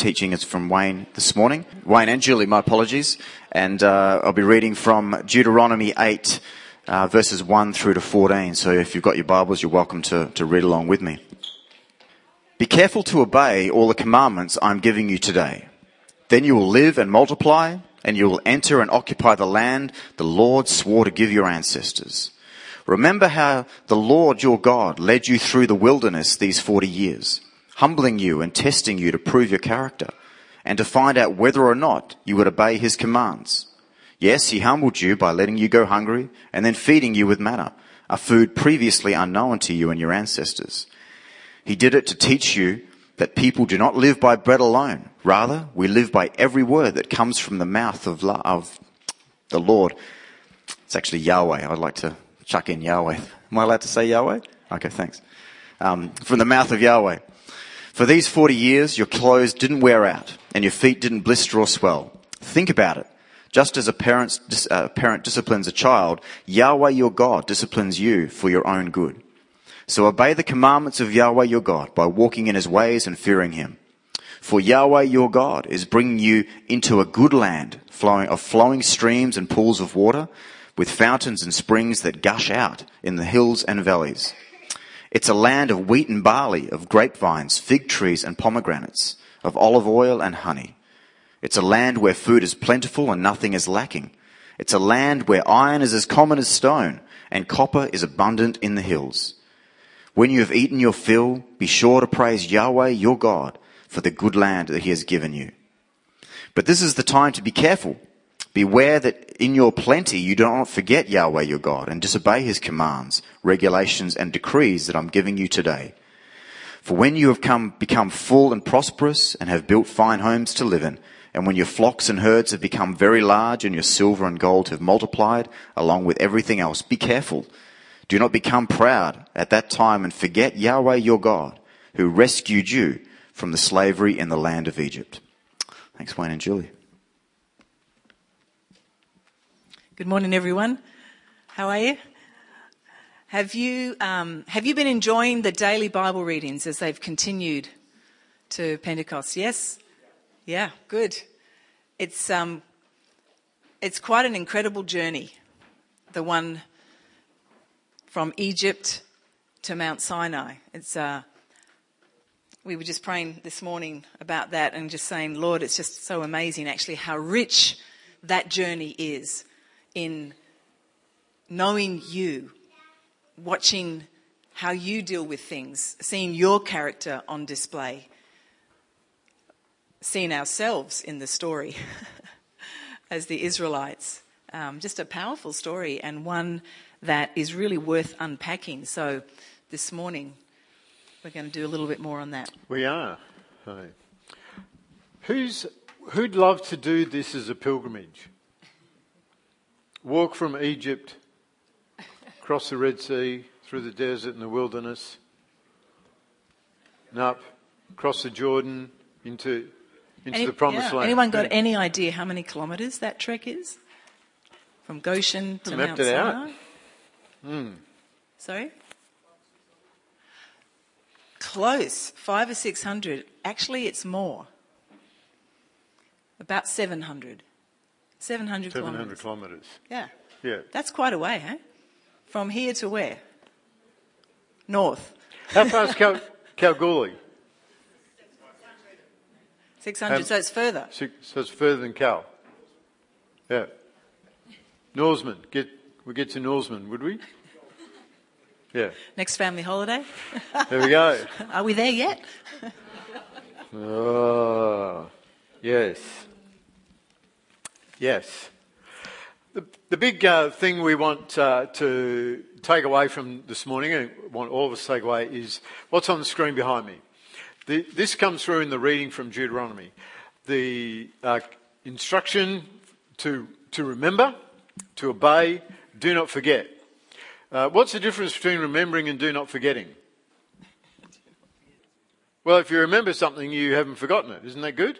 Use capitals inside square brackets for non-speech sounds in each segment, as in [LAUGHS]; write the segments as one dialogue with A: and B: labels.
A: teaching is from Wayne this morning. Wayne and Julie, my apologies. And uh, I'll be reading from Deuteronomy 8, uh, verses 1 through to 14. So if you've got your Bibles, you're welcome to, to read along with me. Be careful to obey all the commandments I'm giving you today. Then you will live and multiply, and you will enter and occupy the land the Lord swore to give your ancestors. Remember how the Lord your God led you through the wilderness these 40 years, humbling you and testing you to prove your character and to find out whether or not you would obey his commands. Yes, he humbled you by letting you go hungry and then feeding you with manna, a food previously unknown to you and your ancestors. He did it to teach you that people do not live by bread alone. Rather, we live by every word that comes from the mouth of, of the Lord. It's actually Yahweh. I'd like to chuck in Yahweh. Am I allowed to say Yahweh? Okay, thanks. Um, from the mouth of Yahweh. For these 40 years, your clothes didn't wear out and your feet didn't blister or swell. Think about it. Just as a parent, uh, parent disciplines a child, Yahweh your God disciplines you for your own good. So obey the commandments of Yahweh your God by walking in his ways and fearing him. For Yahweh your God is bringing you into a good land flowing, of flowing streams and pools of water with fountains and springs that gush out in the hills and valleys. It's a land of wheat and barley, of grapevines, fig trees and pomegranates, of olive oil and honey. It's a land where food is plentiful and nothing is lacking. It's a land where iron is as common as stone and copper is abundant in the hills. When you have eaten your fill, be sure to praise Yahweh your God for the good land that he has given you. But this is the time to be careful Beware that in your plenty you do not forget Yahweh your God and disobey his commands, regulations, and decrees that I'm giving you today. For when you have come, become full and prosperous and have built fine homes to live in, and when your flocks and herds have become very large and your silver and gold have multiplied along with everything else, be careful. Do not become proud at that time and forget Yahweh your God, who rescued you from the slavery in the land of Egypt. Thanks, Wayne and Julie.
B: Good morning, everyone. How are you? Have you um, have you been enjoying the daily Bible readings as they've continued to Pentecost? Yes. Yeah. Good. It's um, it's quite an incredible journey. The one from Egypt to Mount Sinai. It's uh, we were just praying this morning about that and just saying, Lord, it's just so amazing actually how rich that journey is in knowing you, watching how you deal with things, seeing your character on display, seeing ourselves in the story [LAUGHS] as the Israelites. Um, just a powerful story and one that is really worth unpacking. So this morning, we're going to do a little bit more on that.
C: We are. Hi. Who's, who'd love to do this as a pilgrimage? Walk from Egypt, cross the Red Sea, through the desert and the wilderness, and up, cross the Jordan into, into any, the promised yeah. land.
B: Anyone got any idea how many kilometres that trek is? From Goshen to Mount
C: it
B: Sinai?
C: Out. Mm.
B: Sorry? Close, five or six hundred. Actually, it's more. About 700. 700,
C: 700 kilometres. kilometres.
B: Yeah.
C: Yeah.
B: That's quite a way, eh? From here to where? North.
C: How far is Cal- Kalgoorlie?
B: 600, um, so it's further.
C: Six, so it's further than Cal. Yeah. Norseman. Get, we get to Norseman, would we? Yeah.
B: Next family holiday.
C: There we go. [LAUGHS]
B: Are we there yet?
C: oh, yes. Yes. The, the big uh, thing we want uh, to take away from this morning, and want all of us to take away, is what's on the screen behind me. The, this comes through in the reading from Deuteronomy. The uh, instruction to, to remember, to obey, do not forget. Uh, what's the difference between remembering and do not forgetting? Well, if you remember something, you haven't forgotten it. Isn't that good?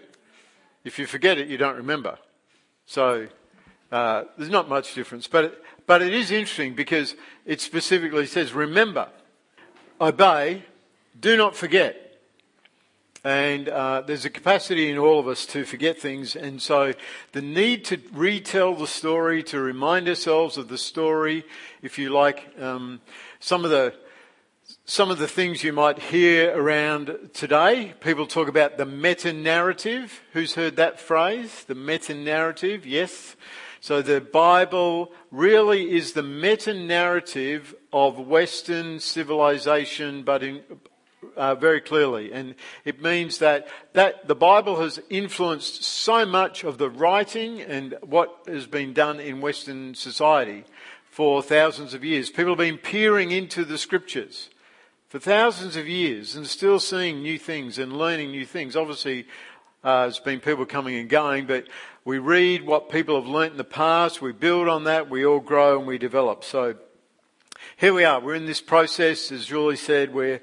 C: If you forget it, you don't remember. So uh, there's not much difference, but it, but it is interesting because it specifically says, "Remember, obey, do not forget." And uh, there's a capacity in all of us to forget things. And so the need to retell the story, to remind ourselves of the story, if you like, um, some of the some of the things you might hear around today. People talk about the meta narrative. Who's heard that phrase? The meta narrative, yes. So the Bible really is the meta narrative of Western civilization, but in, uh, very clearly. And it means that, that the Bible has influenced so much of the writing and what has been done in Western society for thousands of years. People have been peering into the scriptures for thousands of years and still seeing new things and learning new things. Obviously, uh, there's been people coming and going, but we read what people have learnt in the past, we build on that, we all grow and we develop. So here we are. We're in this process, as Julie said, we're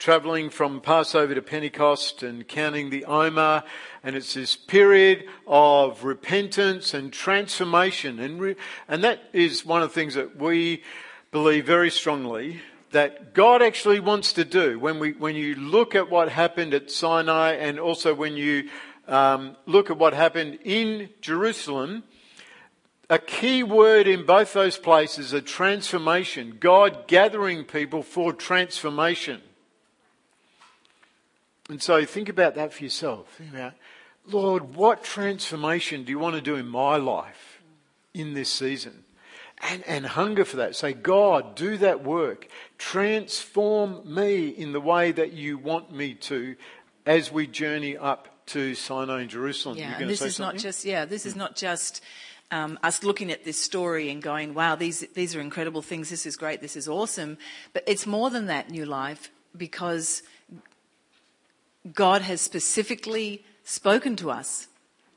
C: travelling from Passover to Pentecost and counting the Omer, and it's this period of repentance and transformation, and re- and that is one of the things that we believe very strongly that God actually wants to do. When we when you look at what happened at Sinai, and also when you um, look at what happened in Jerusalem. A key word in both those places is transformation. God gathering people for transformation. And so think about that for yourself. Think about, Lord, what transformation do you want to do in my life in this season? And, and hunger for that. Say, God, do that work. Transform me in the way that you want me to as we journey up to Sinai and Jerusalem.
B: Yeah, and this is something? not just, yeah, this is not just um, us looking at this story and going, wow, these, these are incredible things. This is great. This is awesome. But it's more than that, New Life, because God has specifically spoken to us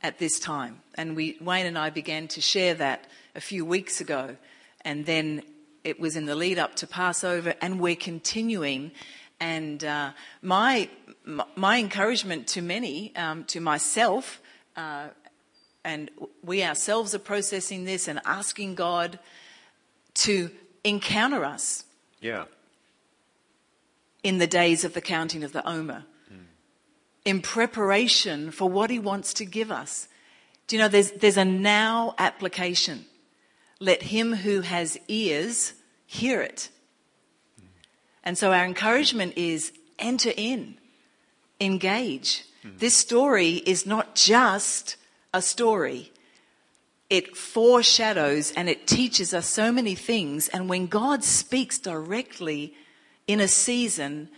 B: at this time. And we, Wayne and I began to share that a few weeks ago. And then it was in the lead up to Passover, and we're continuing. And uh, my, my encouragement to many, um, to myself, uh, and we ourselves are processing this and asking God to encounter us.
C: Yeah.
B: In the days of the counting of the Omer in preparation for what he wants to give us. Do you know there's, there's a now application? Let him who has ears hear it. And so our encouragement is enter in, engage. This story is not just a story. It foreshadows and it teaches us so many things. And when God speaks directly in a season,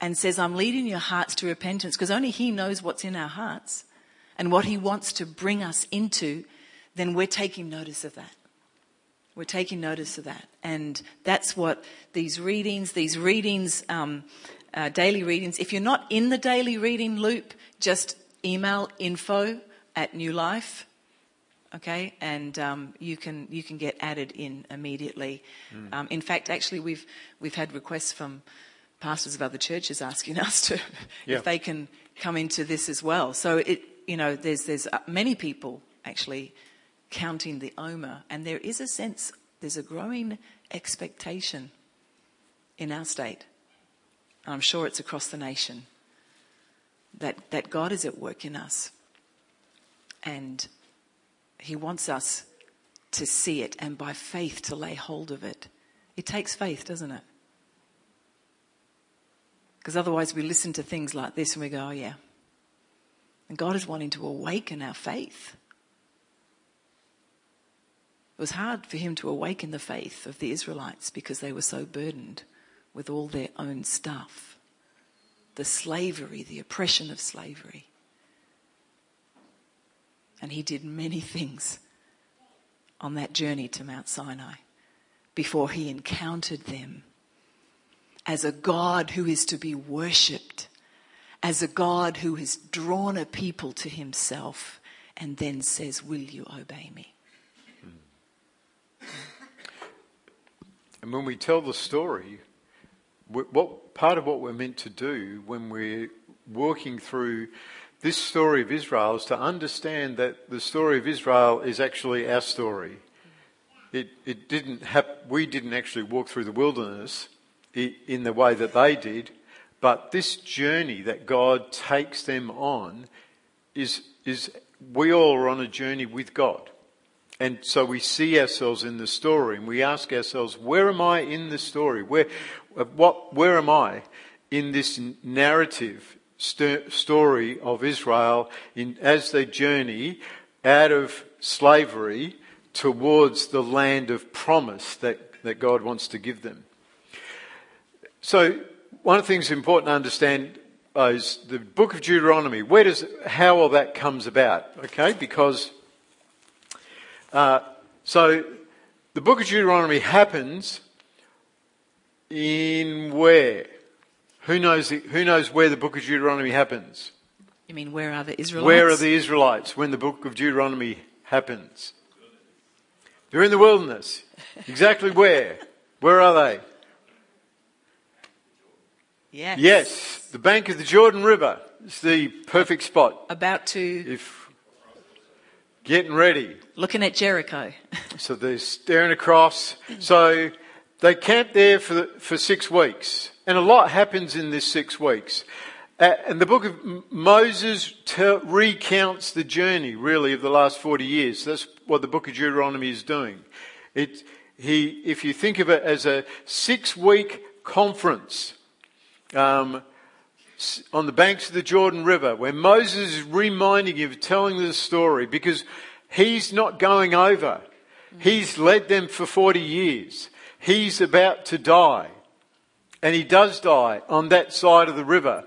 B: and says, I'm leading your hearts to repentance because only He knows what's in our hearts and what He wants to bring us into, then we're taking notice of that. We're taking notice of that. And that's what these readings, these readings, um, uh, daily readings, if you're not in the daily reading loop, just email info at New Life. Okay, and um, you can you can get added in immediately. Mm. Um, in fact, actually, we've we've had requests from pastors of other churches asking [LAUGHS] us to yeah. if they can come into this as well. So it, you know, there's there's uh, many people actually counting the Omer, and there is a sense there's a growing expectation in our state. And I'm sure it's across the nation that that God is at work in us, and He wants us to see it and by faith to lay hold of it. It takes faith, doesn't it? Because otherwise we listen to things like this and we go, oh, yeah. And God is wanting to awaken our faith. It was hard for him to awaken the faith of the Israelites because they were so burdened with all their own stuff the slavery, the oppression of slavery. And he did many [LAUGHS] things on that journey to Mount Sinai before he encountered them as a God who is to be worshipped, as a God who has drawn a people to himself and then says, Will you obey me?
C: And when we tell the story, what part of what we're meant to do when we're working through this story of Israel is to understand that the story of Israel is actually our story. It, it didn't hap- we didn't actually walk through the wilderness in the way that they did. But this journey that God takes them on is, is we all are on a journey with God. And so we see ourselves in the story and we ask ourselves, where am I in the story? Where, uh, what, where am I in this narrative st- story of Israel in, as they journey out of slavery towards the land of promise that, that God wants to give them? So one of the things important to understand uh, is the book of Deuteronomy. Where does, how all that comes about? Okay, because uh, so the book of Deuteronomy happens in where? Who knows? The, who knows where the book of Deuteronomy happens?
B: You mean where are the Israelites?
C: Where are the Israelites when the book of Deuteronomy happens? They're in the wilderness. [LAUGHS] Exactly where? Where are they?
B: Yes.
C: Yes, the bank of the Jordan River. It's the perfect spot.
B: About to
C: If getting ready.
B: looking at Jericho. [LAUGHS]
C: So they're staring across. So they camp there for, the, for six weeks. And a lot happens in this six weeks. Uh, and the book of Moses tell, recounts the journey, really, of the last 40 years. That's what the book of Deuteronomy is doing. It, he, if you think of it as a six week conference, um, on the banks of the Jordan River, where Moses is reminding you of telling the story because he's not going over. He's led them for 40 years. He's about to die. And he does die on that side of the river.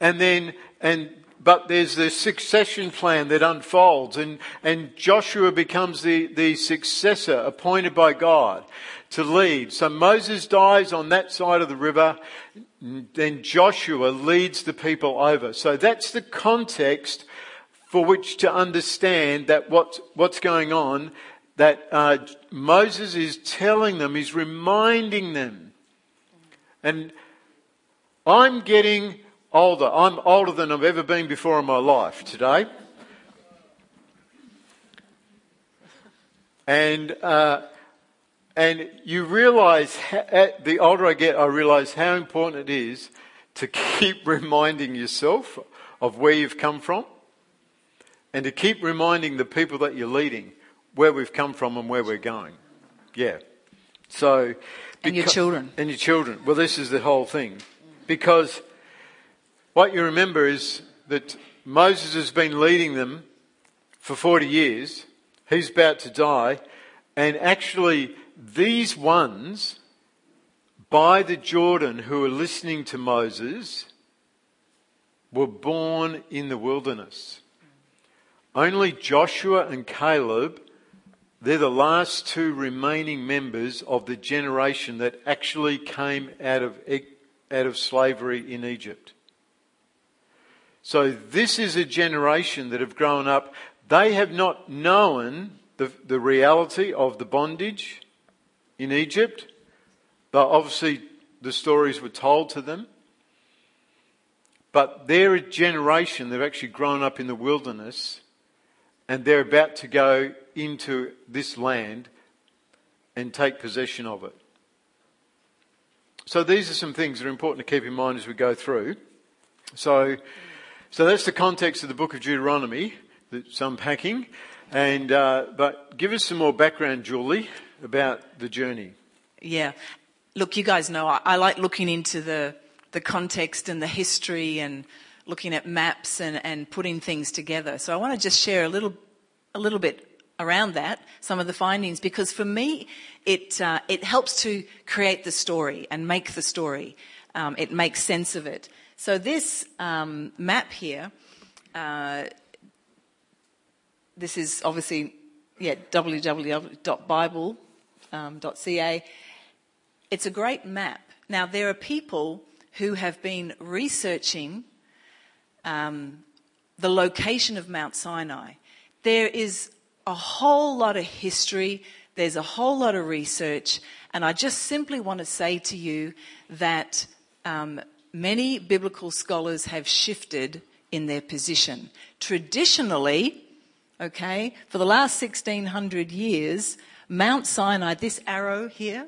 C: And then, and, but there's the succession plan that unfolds and, and Joshua becomes the, the successor appointed by God to lead. So Moses dies on that side of the river. Then Joshua leads the people over. So that's the context for which to understand that what's, what's going on, that uh, Moses is telling them, he's reminding them. And I'm getting older. I'm older than I've ever been before in my life today. And, uh, and you realize, the older I get, I realize how important it is to keep [LAUGHS] reminding yourself of where you've come from and to keep reminding the people that you're leading where we've come from and where we're going. Yeah. So,
B: And your children.
C: And your children. Well, this is the whole thing. Because what you remember is that Moses has been leading them for 40 years. He's about to die. And actually, these ones by the Jordan who are listening to Moses were born in the wilderness. Only Joshua and Caleb, they're the last two remaining members of the generation that actually came out of, out of slavery in Egypt. So this is a generation that have grown up. They have not known the, the reality of the bondage in Egypt, but obviously the stories were told to them. But they're a generation, they've actually grown up in the wilderness and they're about to go into this land and take possession of it. So these are some things that are important to keep in mind as we go through. So, so that's the context of the book of Deuteronomy that's unpacking. And, uh, but give us some more background, Julie, about the journey.
B: Yeah. Look, you guys know I, I like looking into the, the context and the history and looking at maps and, and putting things together. So I want to just share a little, a little bit around that, some of the findings, because for me, it, uh, it helps to create the story and make the story. Um, it makes sense of it. So this um, map here, uh, this is obviously, yeah, www.bible.ca. It's a great map. Now, there are people who have been researching um, the location of Mount Sinai. There is a whole lot of history, there's a whole lot of research, and I just simply want to say to you that um, many biblical scholars have shifted in their position. Traditionally, okay, for the last 1600 years, Mount Sinai, this arrow here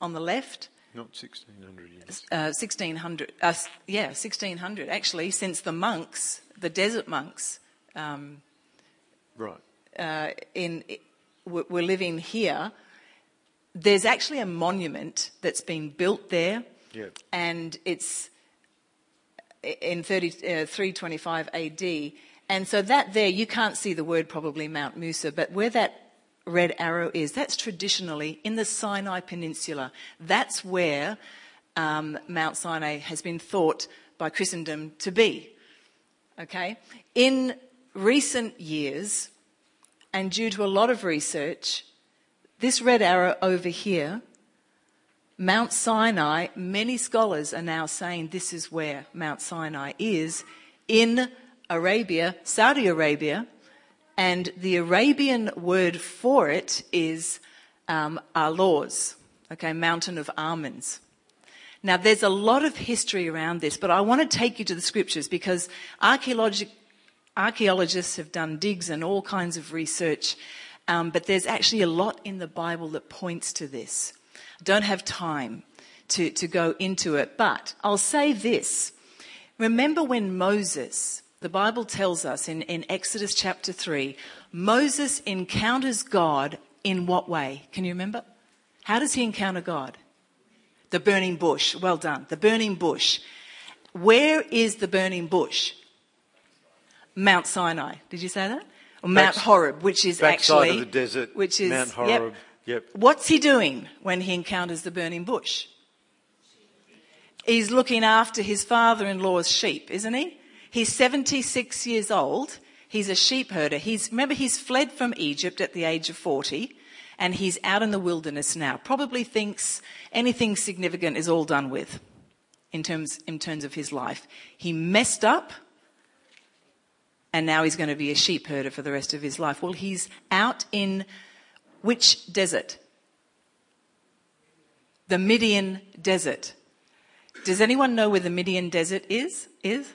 B: on the left,
C: Not 1600 years.
B: uh, 1600, uh, yeah, 1600 actually, since the monks, the desert monks, um,
C: Right.
B: uh, in, were were living here, there's actually a monument that's been built there,
C: Yeah.
B: and it's in 30, uh, 325 AD. And so that there, you can't see the word probably Mount Musa, but where that red arrow is, that's traditionally in the Sinai Peninsula. That's where um, Mount Sinai has been thought by Christendom to be. Okay? In recent years, and due to a lot of research, this red arrow over here, Mount Sinai, many scholars are now saying this is where Mount Sinai is in Arabia, Saudi Arabia, and the Arabian word for it is um, Al-Lawz, okay, mountain of almonds. Now, there's a lot of history around this, but I want to take you to the scriptures because archaeologic, archaeologists have done digs and all kinds of research, um, but there's actually a lot in the Bible that points to this. I don't have time to, to go into it, but I'll say this. Remember when Moses, the Bible tells us in, in Exodus chapter 3, Moses encounters God in what way? Can you remember? How does he encounter God? The burning bush. Well done. The burning bush. Where is the burning bush? Mount Sinai. Did you say that? Or Mount
C: Backs-
B: Horeb, which is actually
C: of the desert.
B: which is
C: Mount
B: yep.
C: Yep.
B: What's he doing when he encounters the burning bush? He's looking after his father-in-law's sheep, isn't he? He's 76 years old. He's a sheep herder. He's, remember, he's fled from Egypt at the age of 40 and he's out in the wilderness now. Probably thinks anything significant is all done with in terms, in terms of his life. He messed up and now he's going to be a sheep herder for the rest of his life. Well, he's out in which desert? The Midian desert. Does anyone know where the Midian desert is? Is?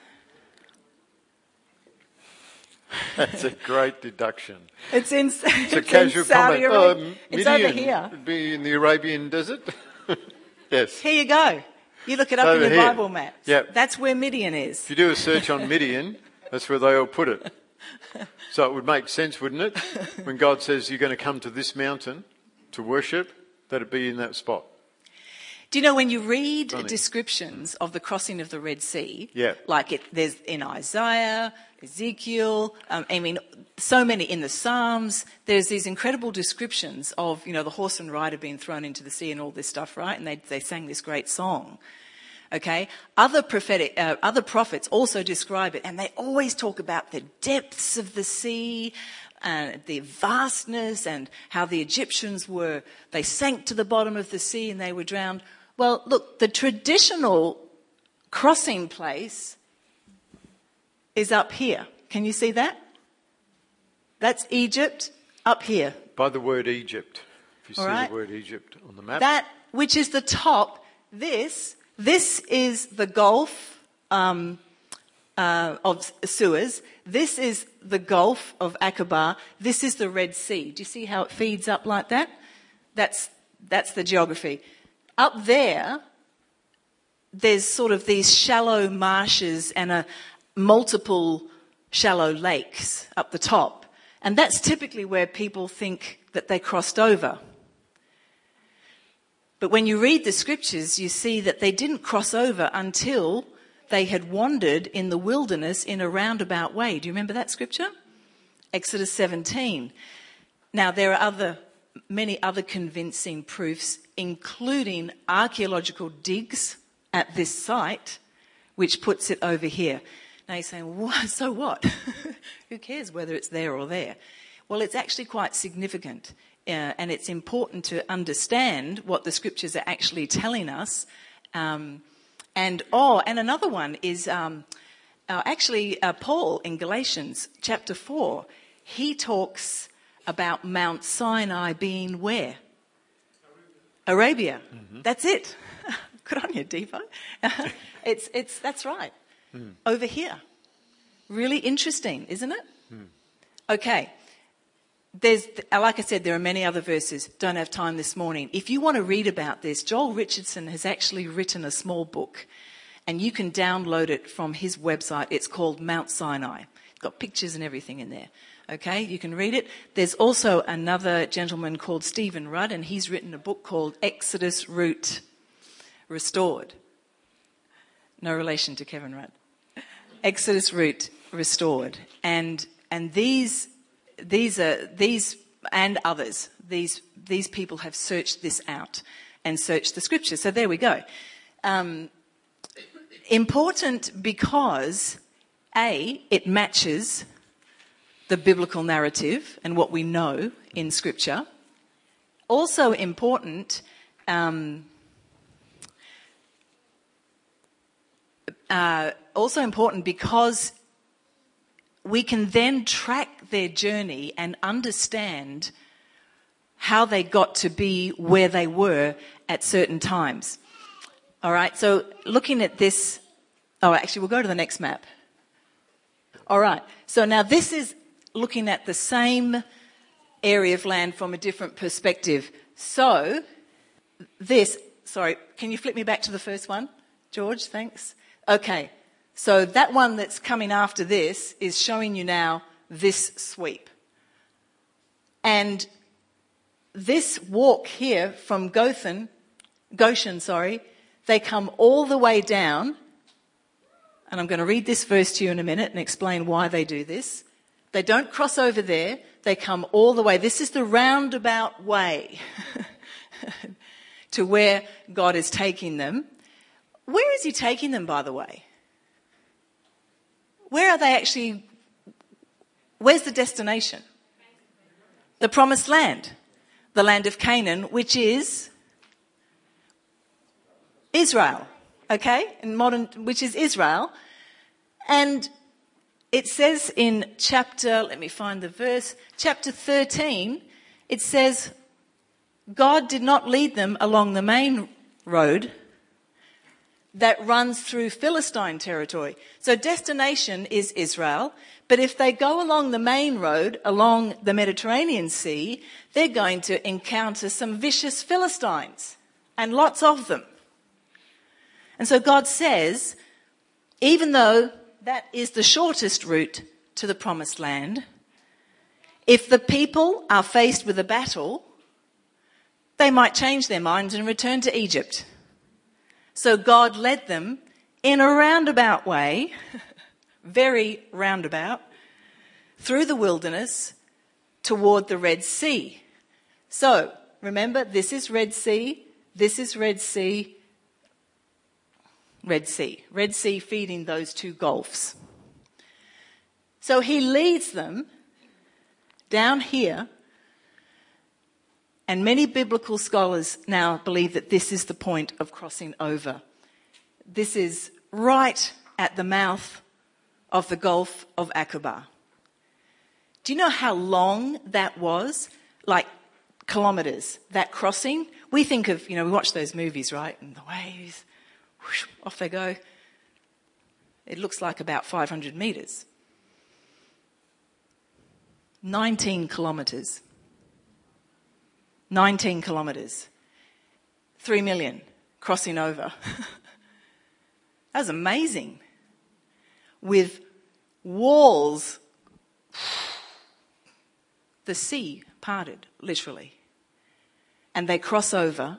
B: [LAUGHS]
C: That's a great deduction.
B: It's in,
C: It's a [LAUGHS]
B: it's in Saudi
C: comment.
B: Arabia.
C: Um,
B: it's over here.
C: Be in the Arabian desert. [LAUGHS] yes.
B: Here you go. You look it up in
C: over
B: your
C: here.
B: Bible maps.
C: Yep.
B: That's where Midian is.
C: If you do a search on Midian, that's where they all put it. So it would make sense, wouldn't it? When God says you're going to come to this mountain to worship, that it be in that spot.
B: Do you know when you read
C: Funny.
B: descriptions of the crossing of the Red Sea?
C: Yeah.
B: Like it, there's in Isaiah, Ezekiel, um, I mean, so many in the Psalms. There's these incredible descriptions of, you know, the horse and rider being thrown into the sea and all this stuff, right? And they, they sang this great song. Okay. Other prophetic, uh, other prophets also describe it and they always talk about the depths of the sea and the vastness and how the Egyptians were, they sank to the bottom of the sea and they were drowned. Well, look, the traditional crossing place is up here. Can you see that? That's Egypt up here.
C: By the word Egypt. If you see
B: All right.
C: the word Egypt on the map.
B: That, which is the top, this, this is the Gulf um, uh, of Suez. This is the Gulf of Aqaba. This is the Red Sea. Do you see how it feeds up like that? That's, that's the geography. Up there, there's sort of these shallow marshes and a multiple shallow lakes up the top. And that's typically where people think that they crossed over. But when you read the scriptures, you see that they didn't cross over until they had wandered in the wilderness in a roundabout way. Do you remember that scripture? Exodus 17. Now, there are other, many other convincing proofs, including archaeological digs at this site, which puts it over here. Now you're saying, what? [LAUGHS] so what? [LAUGHS] Who cares whether it's there or there? Well, it's actually quite significant. Uh, and it's important to understand what the scriptures are actually telling us. Um, and oh, and another one is um, uh, actually uh, Paul in Galatians chapter four. He talks about Mount Sinai being where? Arabia. That's it. [LAUGHS] Good on you, Deepo. it's it's that's right. Hmm. Over here. Really interesting, isn't it? Hmm. Okay. there's, like I said, there are many other verses. Don't have time this morning. If you want to read about this, Joel Richardson has actually written a small book and you can download it from his website. It's called Mount Sinai. It's got pictures and everything in there. Okay, you can read it. There's also another gentleman called Stephen Rudd and he's written a book called Exodus Route Restored. No relation to Kevin Rudd. Exodus Route Restored. And, and these these are these and others. These these people have searched this out and searched the scriptures. So there we go. Um, important because a it matches the biblical narrative and what we know in scripture. Also important. Um, uh, also important because we can then track their journey and understand how they got to be where they were at certain times. All right, so looking at this, oh, actually, we'll go to the next map. All right, so now this is looking at the same area of land from a different perspective. So, this, sorry, can you flip me back to the first one? George, thanks. Okay, so that one that's coming after this is showing you now this sweep. And this walk here from Gothen, Goshen, sorry, they come all the way down. And I'm going to read this verse to you in a minute and explain why they do this. They don't cross over there. They come all the way. This is the roundabout way [LAUGHS] to where God is taking them. Where is He taking them, by the way? where are they actually? Where's the destination? The promised land, the land of Canaan, which is Israel. Okay, in modern, which is Israel, and it says in chapter. Let me find the verse. Chapter thirteen. It says, God did not lead them along the main road that runs through Philistine territory. So destination is Israel, but if they go along the main road along the Mediterranean Sea, they're going to encounter some vicious Philistines and lots of them. And so God says, even though that is the shortest route to the promised land, if the people are faced with a battle, they might change their minds and return to Egypt. So God led them in a roundabout way, [LAUGHS] very roundabout, through the wilderness toward the Red Sea. So remember, this is Red Sea, this is Red Sea, Red Sea. Red Sea feeding those two gulfs. So he leads them down here and many biblical scholars now believe that this is the point of crossing over. This is right at the mouth of the Gulf of Aqaba. Do you know how long that was? Like kilometers, that crossing. We think of, you know, we watch those movies, right? And the waves, whoosh, off they go. It looks like about 500 meters. 19 kilometers. 19 kilometres. 3 million crossing over. [LAUGHS] that was amazing. With walls, [SIGHS] the sea parted, literally. And they cross over.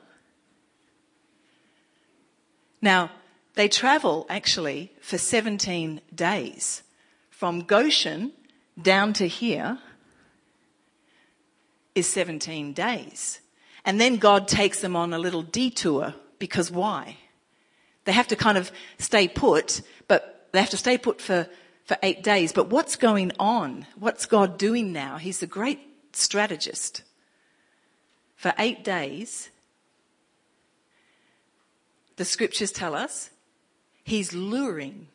B: Now, they travel actually for 17 days from Goshen down to here is 17 days. And then God takes them on a little detour because why? They have to kind of stay put, but they have to stay put for, for eight days. But what's going on? What's God doing now? He's a great strategist. For eight days, the scriptures tell us he's luring,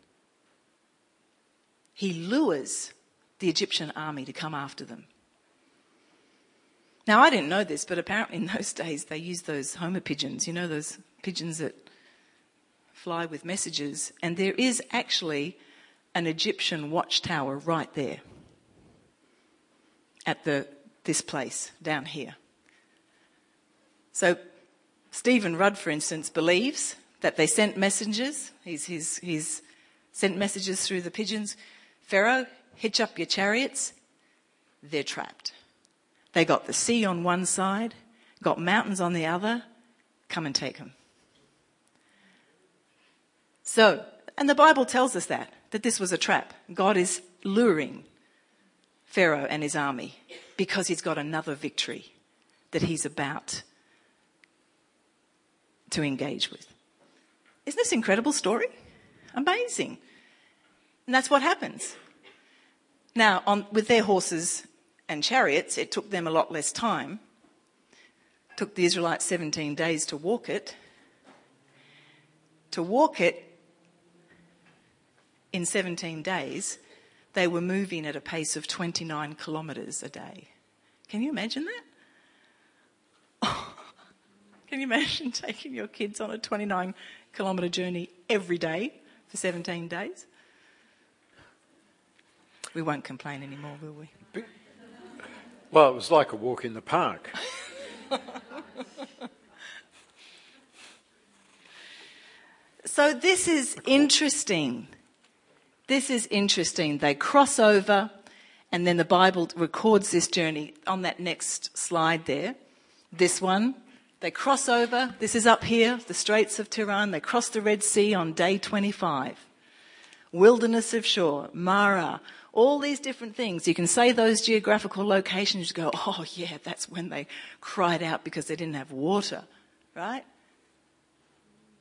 B: he lures the Egyptian army to come after them. Now, I didn't know this, but apparently in those days they used those homer pigeons, you know, those pigeons that fly with messages, and there is actually an Egyptian watchtower right there at the this place down here. So, Stephen Rudd, for instance, believes that they sent messengers. He's, he's, he's sent messages through the pigeons. Pharaoh, hitch up your chariots. They're trapped. They got the sea on one side, got mountains on the other. Come and take them. So, and the Bible tells us that, that this was a trap. God is luring Pharaoh and his army because he's got another victory that he's about to engage with. Isn't this incredible story? Amazing. And that's what happens. Now, on, with their horses and chariots, it took them a lot less time. It took the Israelites 17 days to walk it. To walk it in 17 days, they were moving at a pace of 29 kilometres a day. Can you imagine that? [LAUGHS] Can you imagine [LAUGHS] taking your kids on a 29 kilometre journey every day for 17 days? We won't complain anymore, will we?
C: Well, it was like a walk in the park. [LAUGHS]
B: so this is interesting. This is interesting. They cross over, and then the Bible records this journey on that next slide there. This one, they cross over. This is up here, the Straits of Tiran. They cross the Red Sea on day 25. Wilderness of Shur, Marah, all these different things. You can say those geographical locations, go, oh yeah, that's when they cried out because they didn't have water, right?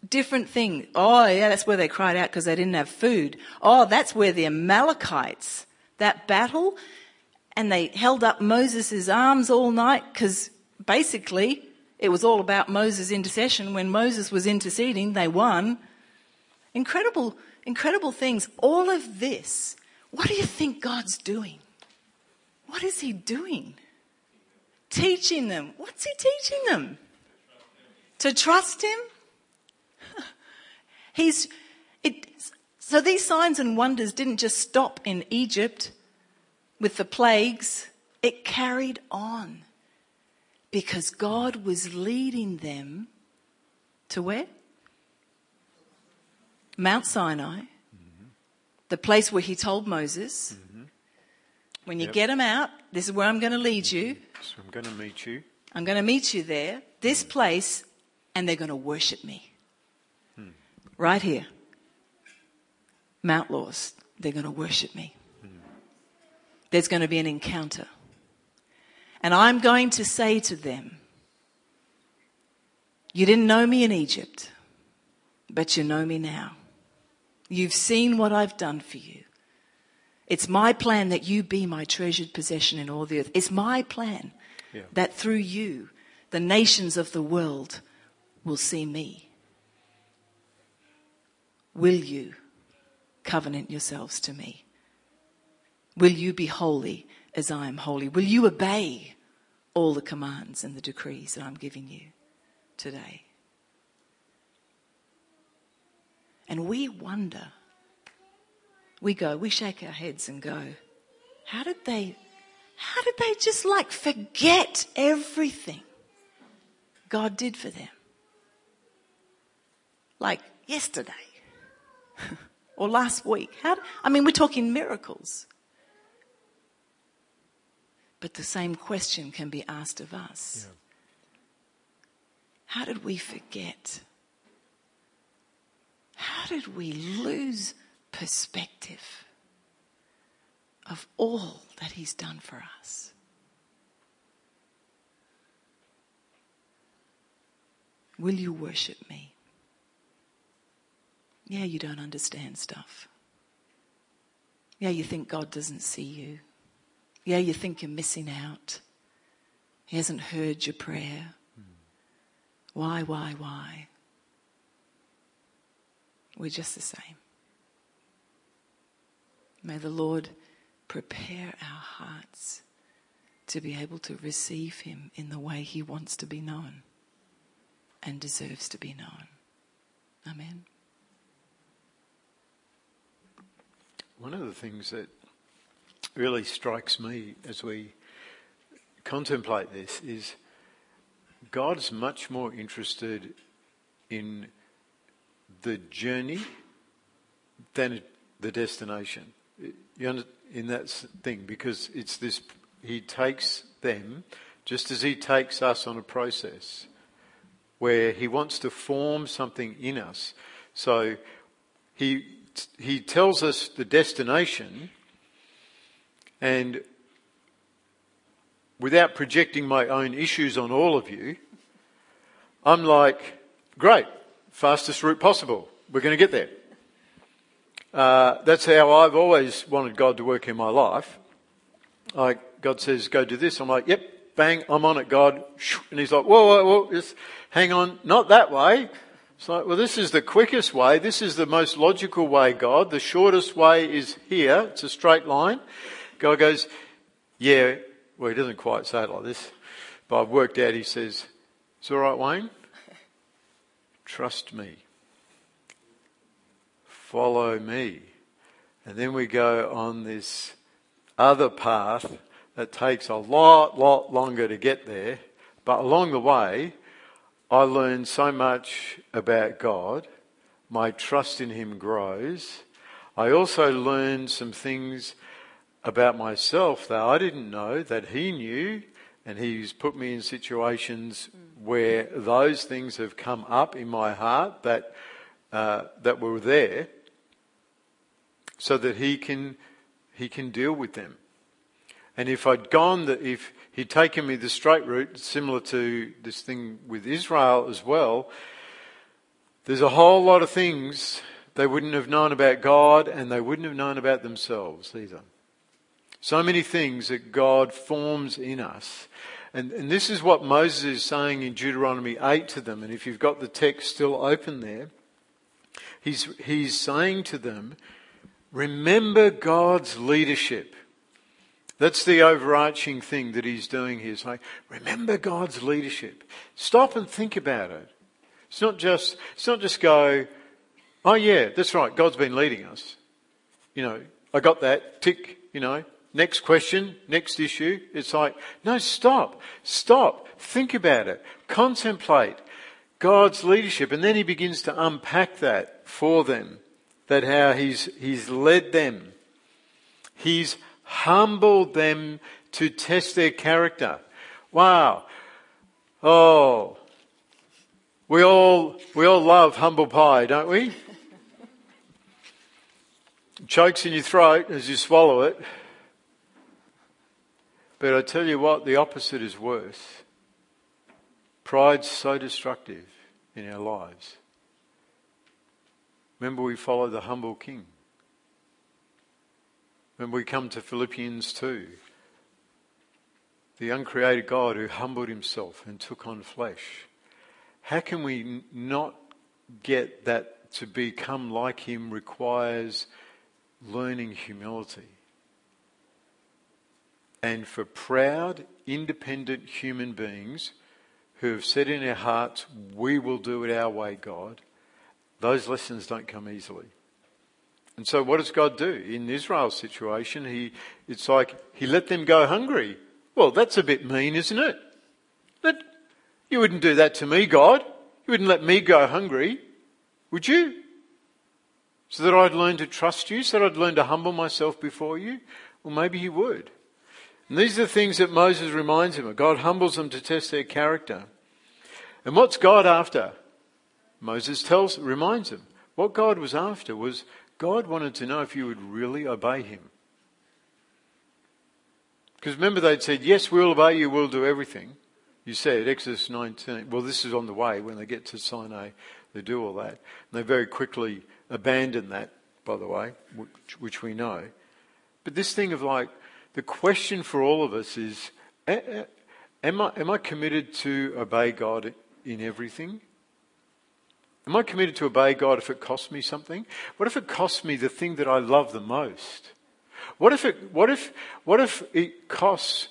B: Different things. Oh yeah, that's where they cried out because they didn't have food. Oh, that's where the Amalekites, that battle, and they held up Moses' arms all night because basically it was all about Moses' intercession. When Moses was interceding, they won. Incredible, incredible things. All of this, what do you think God's doing? What is He doing? Teaching them. What's He teaching them? To trust Him? [LAUGHS] He's, it, so these signs and wonders didn't just stop in Egypt with the plagues, it carried on because God was leading them to where? Mount Sinai. The place where he told Moses, mm-hmm. when you yep. get them out, this is where I'm going to lead you.
C: So I'm going to meet you.
B: I'm going to meet you there, this mm. place, and they're going to worship me. Hmm. Right here. Mount Lawz, they're going to worship me. Hmm. There's going to be an encounter. And I'm going to say to them, You didn't know me in Egypt, but you know me now. You've seen what I've done for you. It's my plan that you be my treasured possession in all the earth. It's my plan yeah. that through you, the nations of the world will see me. Will you covenant yourselves to me? Will you be holy as I am holy? Will you obey all the commands and the decrees that I'm giving you today? And we wonder, we go, we shake our heads and go, how did they, how did they just like forget everything God did for them? Like yesterday [LAUGHS] or last week. How, I mean, we're talking miracles. But the same question can be asked of us. Yeah. How did we forget? How did we lose perspective of all that He's done for us? Will you worship me? Yeah, you don't understand stuff. Yeah, you think God doesn't see you. Yeah, you think you're missing out. He hasn't heard your prayer. Hmm. Why, why, why? We're just the same. May the Lord prepare our hearts to be able to receive Him in the way He wants to be known and deserves to be known. Amen.
C: One of the things that really strikes me as we contemplate this is God's much more interested in the journey than the destination. You in that thing because it's this. He takes them just as he takes us on a process where he wants to form something in us. So he he tells us the destination, and without projecting my own issues on all of you, I'm like, great, fastest route possible. We're going to get there. Uh, that's how I've always wanted God to work in my life. Like God says, go do this. I'm like, yep, bang, I'm on it, God. And He's like, whoa, whoa, whoa, just hang on, not that way. It's like, well, this is the quickest way. This is the most logical way, God. The shortest way is here. It's a straight line. God goes, yeah, well, he doesn't quite say it like this, but I've worked out, he says, it's all right, Wayne. Trust me. Follow me. And then we go on this other path that takes a lot, lot longer to get there. But along the way, I learned so much about God. My trust in Him grows. I also learned some things about myself that I didn't know that He knew, and He's put me in situations where those things have come up in my heart that uh, that were there, so that He can He can deal with them. And if I'd gone, the, if he'd taken me the straight route, similar to this thing with Israel as well, there's a whole lot of things they wouldn't have known about God and they wouldn't have known about themselves either. So many things that God forms in us. And, and this is what Moses is saying in Deuteronomy 8 to them. And if you've got the text still open there, he's, he's saying to them, remember God's leadership. That's the overarching thing that he's doing here. It's like, remember God's leadership. Stop and think about it. It's not just, it's not just go, oh yeah, that's right, God's been leading us. You know, I got that, tick, you know, next question, next issue. It's like, no, stop, stop, think about it, contemplate God's leadership. And then he begins to unpack that for them, that how he's, he's led them. He's humbled them to test their character. Wow. Oh. We all, we all love humble pie, don't we? [LAUGHS] chokes in your throat as you swallow it. But I tell you what, the opposite is worse. Pride's so destructive in our lives. Remember, we follow the humble king. When we come to Philippians 2, the uncreated God who humbled himself and took on flesh, how can we not get that to become like him requires learning humility? And for proud, independent human beings who have said in their hearts, We will do it our way, God, those lessons don't come easily. And so what does God do? In Israel's situation, he, it's like he let them go hungry. Well, that's a bit mean, isn't it? That, you wouldn't do that to me, God. You wouldn't let me go hungry, would you? So that I'd learn to trust you, so that I'd learn to humble myself before you? Well, maybe he would. And these are the things that Moses reminds him of. God humbles them to test their character. And what's God after? Moses tells, reminds him. What God was after was God wanted to know if you would really obey him. Because remember, they'd said, Yes, we'll obey you, we'll do everything. You said, Exodus 19. Well, this is on the way when they get to Sinai, they do all that. And they very quickly abandon that, by the way, which, which we know. But this thing of like, the question for all of us is am I, am I committed to obey God in everything? Am I committed to obey God if it costs me something? What if it costs me the thing that I love the most? What if it, what if, what if it costs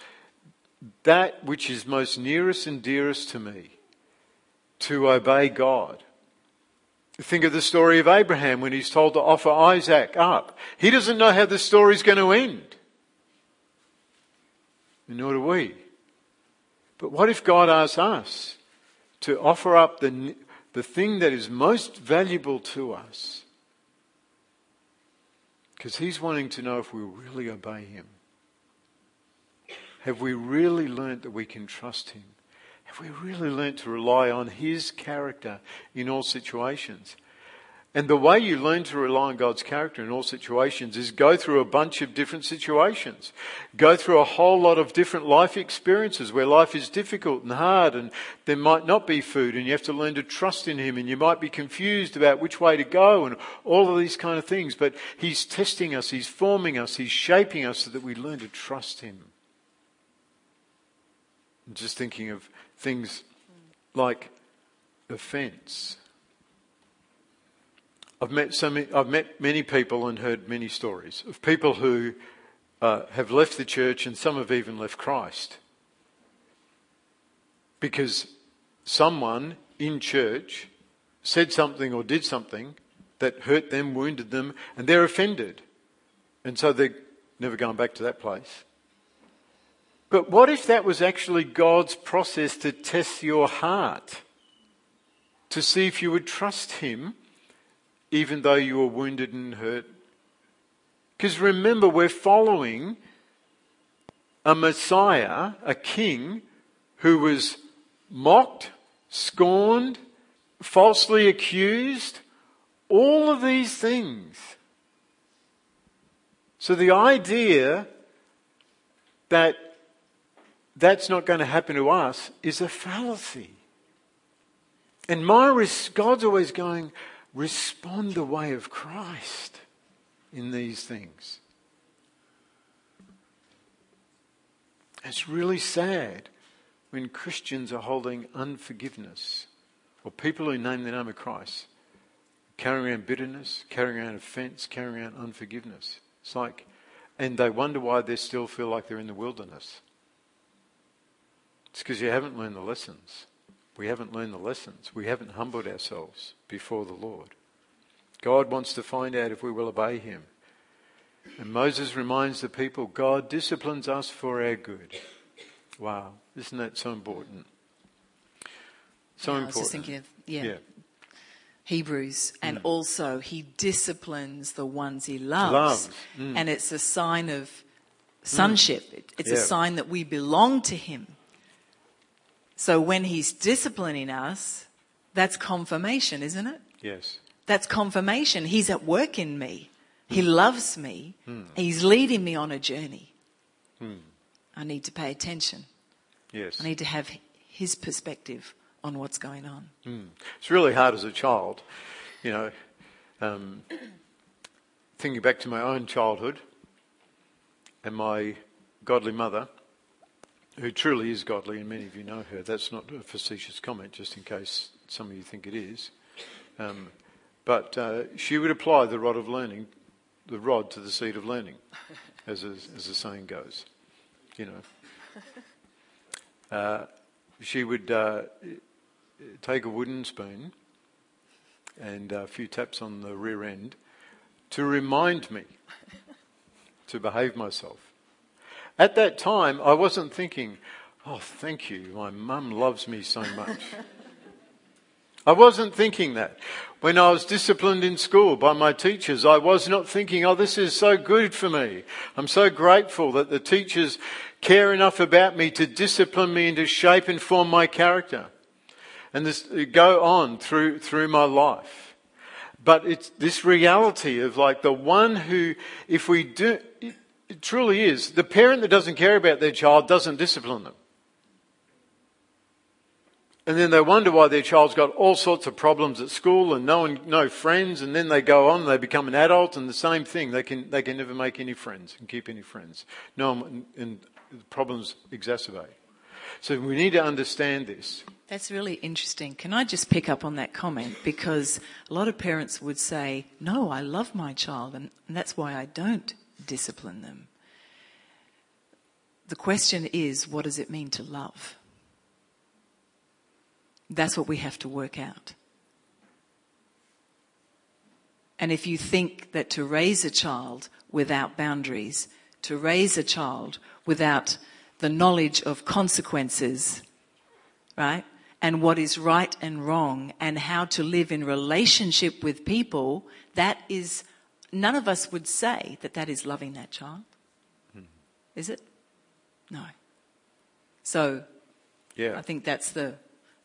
C: that which is most nearest and dearest to me to obey God? Think of the story of Abraham when he's told to offer Isaac up. He doesn't know how the story's going to end. Nor do we. But what if God asks us to offer up the, the thing that is most valuable to us? Because He's wanting to know if we really obey Him. Have we really learnt that we can trust Him? Have we really learnt to rely on His character in all situations? And the way you learn to rely on God's character in all situations is go through a bunch of different situations. Go through a whole lot of different life experiences where life is difficult and hard and there might not be food and you have to learn to trust in Him and you might be confused about which way to go and all of these kind of things. But He's testing us, He's forming us, He's shaping us so that we learn to trust Him. I'm just thinking of things like offence I've met, so many, I've met many people and heard many stories of people who uh, have left the church and some have even left Christ because someone in church said something or did something that hurt them, wounded them, and they're offended. And so they're never going back to that place. But what if that was actually God's process to test your heart? To see if you would trust Him even though you were wounded and hurt. Because remember, we're following a Messiah, a king, who was mocked, scorned, falsely accused, all of these things. So the idea that that's not going to happen to us is a fallacy. And my God's always going, respond the way of Christ in these things. It's really sad when Christians are holding unforgiveness or people who name the name of Christ carrying around bitterness, carrying around offense, carrying around unforgiveness. It's like, and they wonder why they still feel like they're in the wilderness. It's because you haven't learned the lessons. We haven't learned the lessons. We haven't humbled ourselves before the Lord. God wants to find out if we will obey him. And Moses reminds the people God disciplines us for our good. Wow, isn't that so important? So
B: yeah,
C: important.
B: I was just thinking of, yeah.
C: yeah.
B: Hebrews, and mm. also he disciplines the ones he loves.
C: loves. Mm.
B: And it's a sign of sonship. Mm. It's
C: yeah.
B: a sign that we belong to him. So when he's disciplining us, that's confirmation, isn't it?
C: Yes.
B: That's confirmation. He's at work in me. He loves me.
C: Hmm.
B: He's leading me on a journey.
C: Hmm.
B: I need to pay attention.
C: Yes.
B: I need to have his perspective on what's going on.
C: Hmm. It's really hard as a child, you know, um, thinking back to my own childhood and my godly mother who truly is godly, and many of you know her. That's not a facetious comment, just in case some of you think it is. Um, but uh, she would apply the rod of learning, the rod to the seed of learning, [LAUGHS] as a, as the saying goes. You know, [LAUGHS] uh, she would uh, take a wooden spoon and a few taps on the rear end to remind me [LAUGHS] to behave myself. At that time, I wasn't thinking, oh, thank you, my mum loves me so much. I wasn't thinking that. When I was disciplined in school by my teachers, I was not thinking, oh, this is so good for me. I'm so grateful that the teachers care enough about me to discipline me and to shape and form my character. And this go on through, through my life. But it's this reality of like the one who, if we do, it truly is. The parent that doesn't care about their child doesn't discipline them. And then they wonder why their child's got all sorts of problems at school and no one, no friends, and then they go on and they become an adult and the same thing. They can, they can never make any friends and keep any friends. No, and, and problems exacerbate. So we need to understand this.
B: That's really interesting. Can I just pick up on that comment? Because a lot of parents would say, No, I love my child, and that's why I don't discipline them. The question is, what does it mean to love? That's what we have to work out. And if you think that to raise a child without boundaries, to raise a child without the knowledge of consequences, right? And what is right and wrong and how to live in relationship with people, that is, none of us would say that that is loving that child. Hmm. Is it? No. So,
C: Yeah.
B: I think that's the,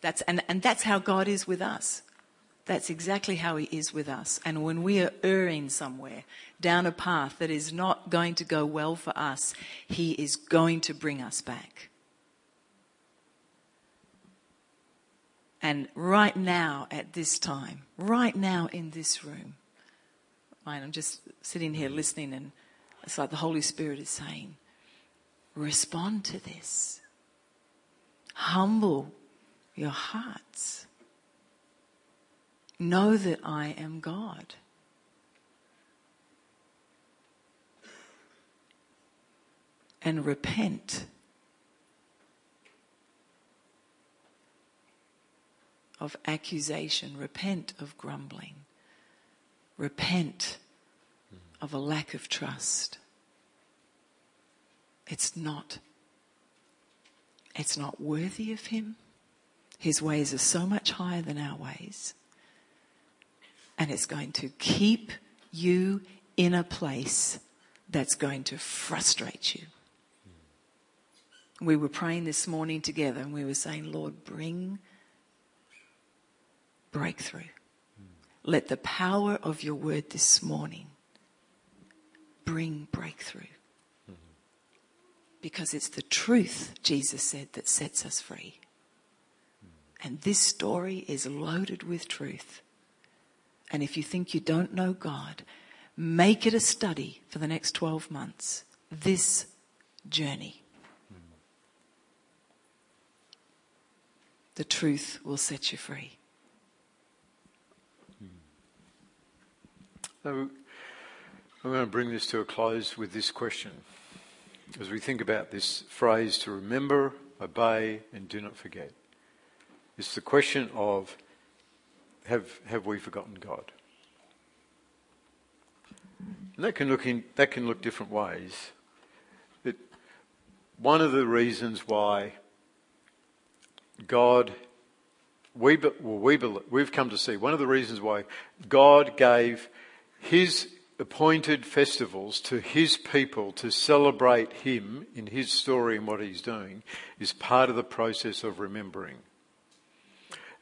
B: that's, and, and that's how God is with us. That's exactly how He is with us. And when we are erring somewhere down a path that is not going to go well for us, He is going to bring us back. And right now, at this time, right now in this room, I'm just sitting here listening, and it's like the Holy Spirit is saying, respond to this. Humble your hearts. Know that I am God. And repent of accusation, repent of grumbling, repent of a lack of trust. It's not it's not worthy of him. His ways are so much higher than our ways. And it's going to keep you in a place that's going to frustrate you. We were praying this morning together and we were saying, Lord, bring breakthrough. Let the power of your word this morning bring breakthrough. Because it's the truth, Jesus said, that sets us free. And this story is loaded with truth. And if you think you don't know God, make it a study for the next 12 months. This journey. The truth will set you free.
C: So I'm going to bring this to a close with this question. As we think about this phrase to remember, obey, and do not forget, it's the question of have, have we forgotten God? And that can look in, that can look different ways. It, one of the reasons why God, we, well, we we've come to see, one of the reasons why God gave his appointed festivals to his people to celebrate him in his story and what he's doing is part of the process of remembering.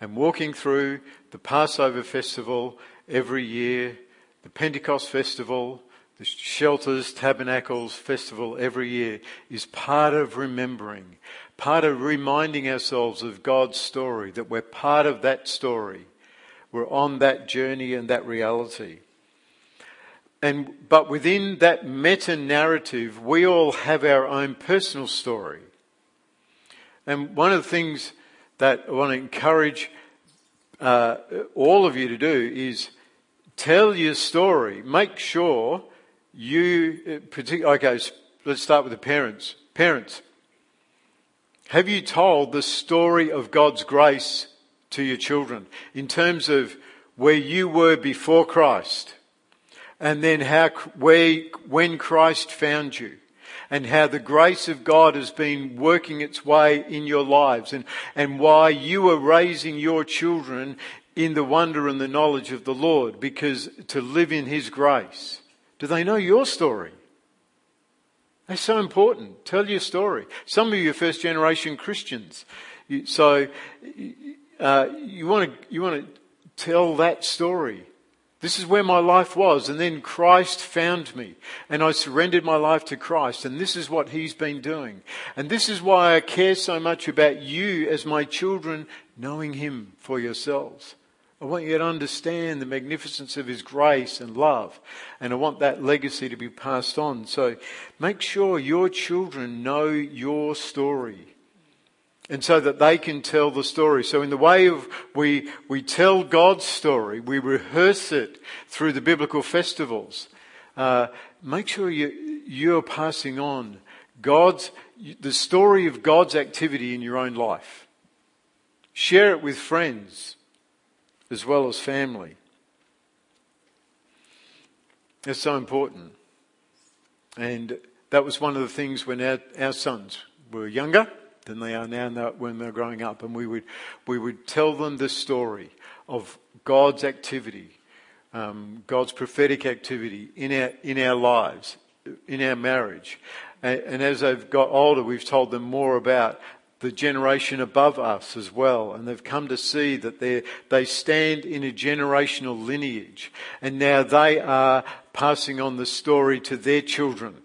C: And walking through the Passover festival every year, the Pentecost festival, the shelters, tabernacles festival every year is part of remembering, part of reminding ourselves of God's story, that we're part of that story. We're on that journey and that reality. And, but within that meta narrative, we all have our own personal story. And one of the things that I want to encourage uh, all of you to do is tell your story. Make sure you, partic- okay, let's start with the parents. Parents, have you told the story of God's grace to your children in terms of where you were before Christ? And then how where, when Christ found you and how the grace of God has been working its way in your lives and, and why you are raising your children in the wonder and the knowledge of the Lord because to live in His grace. Do they know your story? That's so important. Tell your story. Some of you are first generation Christians. So, uh, you want to, you want to tell that story. This is where my life was, and then Christ found me, and I surrendered my life to Christ, and this is what He's been doing. And this is why I care so much about you as my children knowing Him for yourselves. I want you to understand the magnificence of His grace and love, and I want that legacy to be passed on. So make sure your children know your story and so that they can tell the story. So in the way of we, we tell God's story, we rehearse it through the biblical festivals. Uh, make sure you, you're passing on God's, the story of God's activity in your own life. Share it with friends as well as family. It's so important. And that was one of the things when our, our sons were younger than they are now when they're growing up. And we would, we would tell them the story of God's activity, um, God's prophetic activity in our, in our lives, in our marriage. And, and as they've got older, we've told them more about the generation above us as well. And they've come to see that they they stand in a generational lineage. And now they are passing on the story to their children.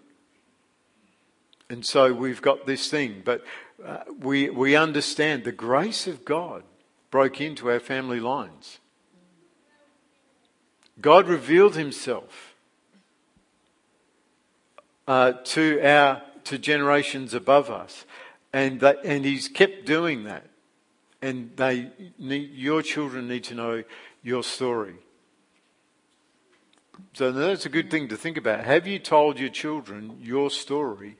C: And so we've got this thing. But we, we understand the grace of God broke into our family lines. God revealed himself uh, to our to generations above us. And, that, and he's kept doing that. And they need, your children need to know your story. So that's a good thing to think about. Have you told your children your story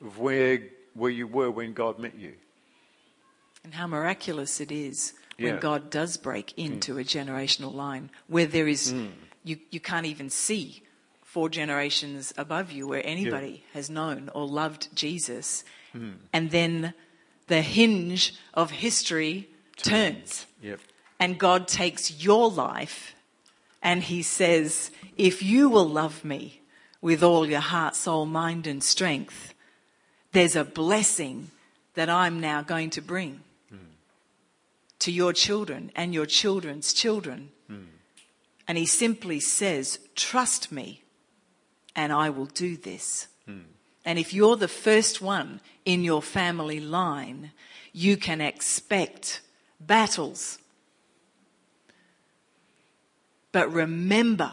C: of where, where you were when God met you?
B: And how miraculous it is
C: Yeah.
B: when God does break mm. into a generational line where there is, mm. you, you can't even see four generations above you where anybody has known or loved Jesus. Mm. And then the hinge of history turns.
C: Yep.
B: And God takes your life and He says, If you will love me with all your heart, soul, mind, and strength, there's a blessing that I'm now going to bring to your children and your children's children. And He simply says, Trust me, and I will do this. And if you're the first one in your family line, you can expect battles. But remember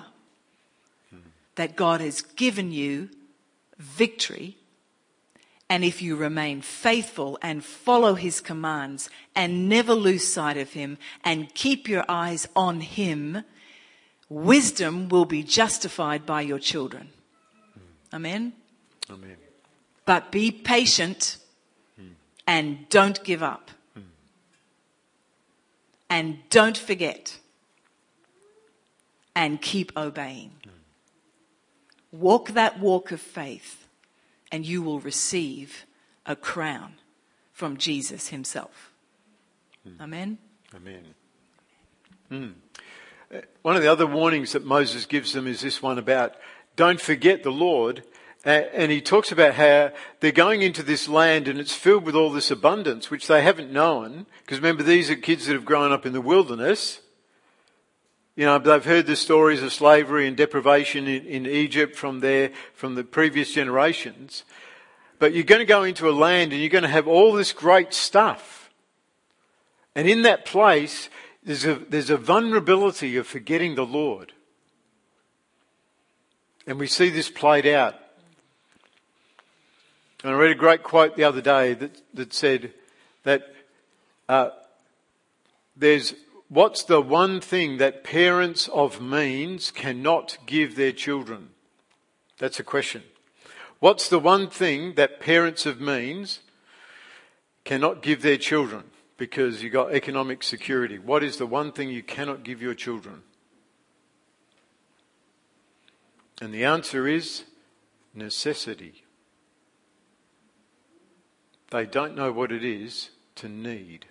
B: that God has given you victory. And if you remain faithful and follow his commands and never lose sight of him and keep your eyes on him, wisdom will be justified by your children. Amen.
C: Amen.
B: But be patient and don't give up. And don't forget. And keep obeying. Walk that walk of faith, and you will receive a crown from Jesus Himself. Amen.
C: Amen. Hmm. Uh, One of the other warnings that Moses gives them is this one about don't forget the Lord. And he talks about how they're going into this land and it's filled with all this abundance, which they haven't known. Because remember, these are kids that have grown up in the wilderness. You know, they've heard the stories of slavery and deprivation in, in Egypt from their, from the previous generations. But you're going to go into a land and you're going to have all this great stuff. And in that place, there's a, there's a vulnerability of forgetting the Lord. And we see this played out. And I read a great quote the other day that, that said that uh, there's what's the one thing that parents of means cannot give their children? That's a question. What's the one thing that parents of means cannot give their children because you've got economic security? What is the one thing you cannot give your children? And the answer is necessity. They don't know what it is to need.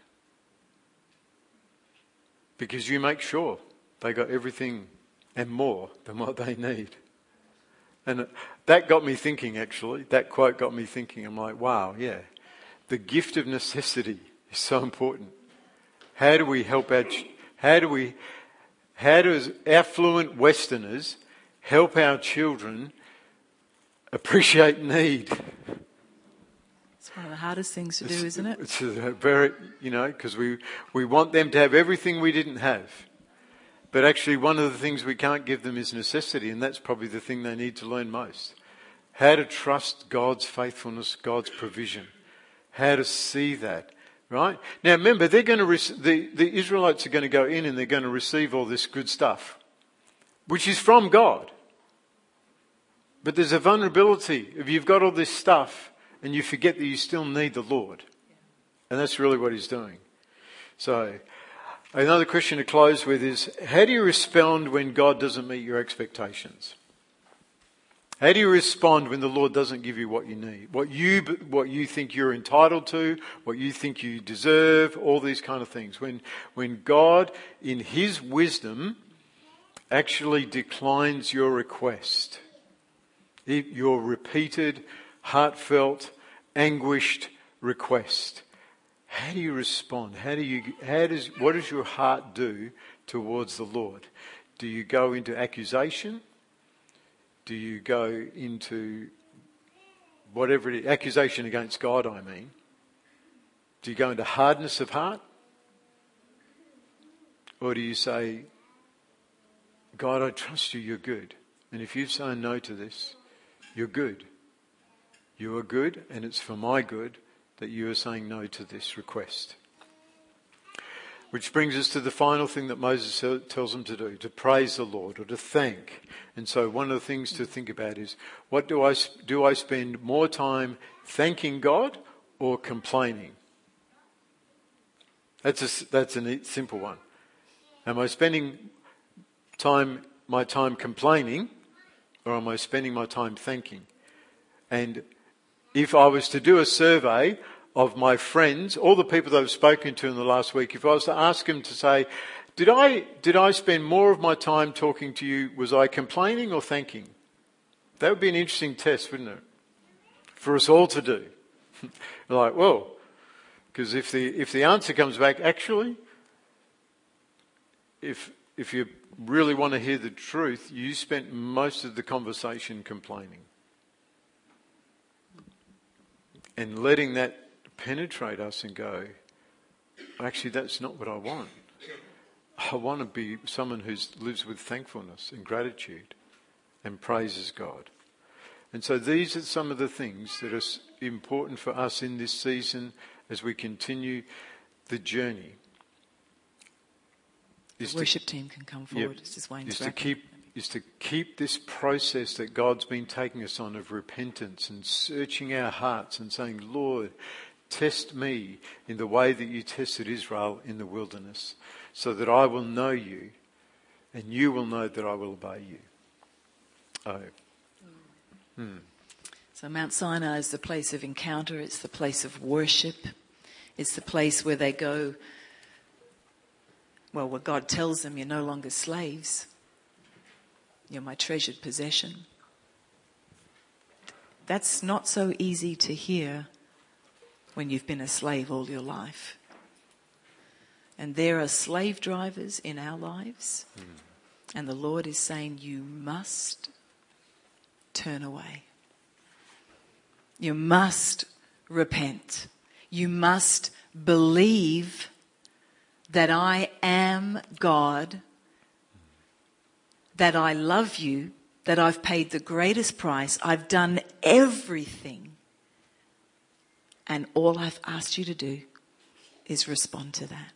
C: Because you make sure they got everything and more than what they need. And that got me thinking, actually. That quote got me thinking. I'm like, wow, yeah. The gift of necessity is so important. How do we help our, how do we, how does affluent Westerners help our children appreciate need?
B: It's one of the hardest things to do, isn't it?
C: It's a very, you know, because we, we want them to have everything we didn't have. But actually, one of the things we can't give them is necessity, and that's probably the thing they need to learn most. How to trust God's faithfulness, God's provision. How to see that, right? Now remember, they're going to, rec- the, the Israelites are going to go in and they're going to receive all this good stuff, which is from God. But there's a vulnerability if you've got all this stuff and you forget that you still need the Lord. And that's really what he's doing. So, another question to close with is how do you respond when God doesn't meet your expectations? How do you respond when the Lord doesn't give you what you need? What you, what you think you're entitled to, what you think you deserve, all these kind of things. When, when God, in His wisdom, actually declines your request, your repeated, heartfelt, anguished request. How do you respond? How do you, how does, what does your heart do towards the Lord? Do you go into accusation? Do you go into whatever it is, accusation against God, I mean? Do you go into hardness of heart? Or do you say, God, I trust you, you're good. And if you say no to this, you're good. You are good, and it's for my good that you are saying no to this request. Which brings us to the final thing that Moses tells them to do, to praise the Lord or to thank. And so one of the things to think about is, what do I, do I spend more time thanking God or complaining? That's a, that's a neat, simple one. Am I spending time, my time complaining or am I spending my time thanking? And if I was to do a survey of my friends, all the people that I've spoken to in the last week, if I was to ask them to say, did I, did I spend more of my time talking to you? Was I complaining or thanking? That would be an interesting test, wouldn't it? For us all to do. [LAUGHS] like, well, because if the, if the answer comes back, actually, if, if you really want to hear the truth, you spent most of the conversation complaining. And letting that penetrate us and go, actually, that's not what I want. I want to be someone who lives with thankfulness and gratitude and praises God. And so these are some of the things that are important for us in this season as we continue the journey.
B: The worship to, team can come forward.
C: Yep, is to keep is to keep this process that God's been taking us on of repentance and searching our hearts and saying, Lord, Test me in the way that you tested Israel in the wilderness, so that I will know you and you will know that I will obey you. Oh.
B: Hmm. So, Mount Sinai is the place of encounter, it's the place of worship, it's the place where they go, well, where God tells them you're no longer slaves, you're my treasured possession. That's not so easy to hear when you've been a slave all your life. And there are slave drivers in our lives. Mm. And the Lord is saying, You must turn away. You must repent. You must believe that I am God, that I love you, that I've paid the greatest price, I've done everything and all I've asked you to do is respond to that.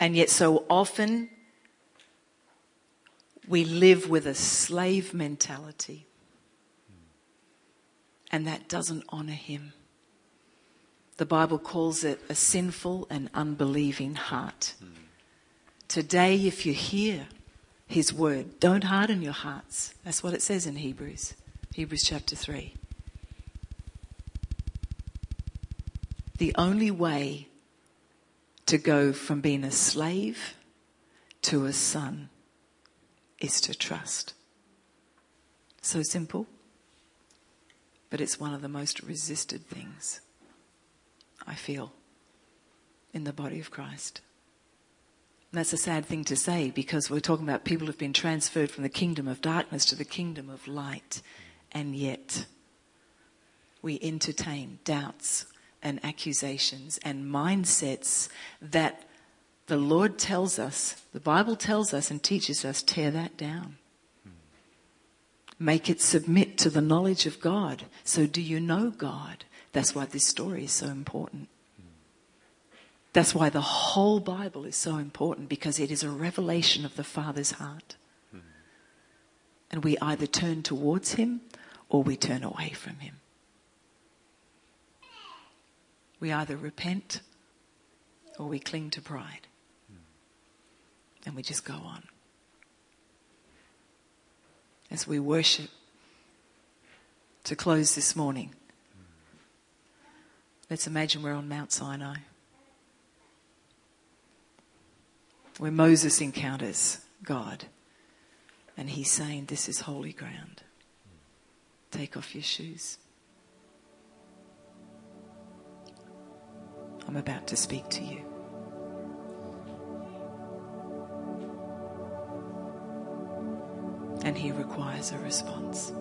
B: And yet, so often, we live with a slave mentality. And that doesn't honor him. The Bible calls it a sinful and unbelieving heart. Hmm. Today, if you hear his word, don't harden your hearts. That's what it says in Hebrews, Hebrews chapter 3. the only way to go from being a slave to a son is to trust. So simple, but it's one of the most resisted things I feel in the body of Christ. That's a sad thing to say because we're talking about people who've been transferred from the kingdom of darkness to the kingdom of light, and yet we entertain doubts, and accusations and mindsets that the Lord tells us, the Bible tells us and teaches us, tear that down. Make it submit to the knowledge of God. So, do you know God? That's why this story is so important. That's why the whole Bible is so important because it is a revelation of the Father's heart. And we either turn towards Him or we turn away from Him. We either repent or we cling to pride. And we just go on. as we worship to close this morning. Let's imagine we're on Mount Sinai, where Moses encounters God, and he's saying, This is holy ground. Take off your shoes. I'm about to speak to you. And he requires a response.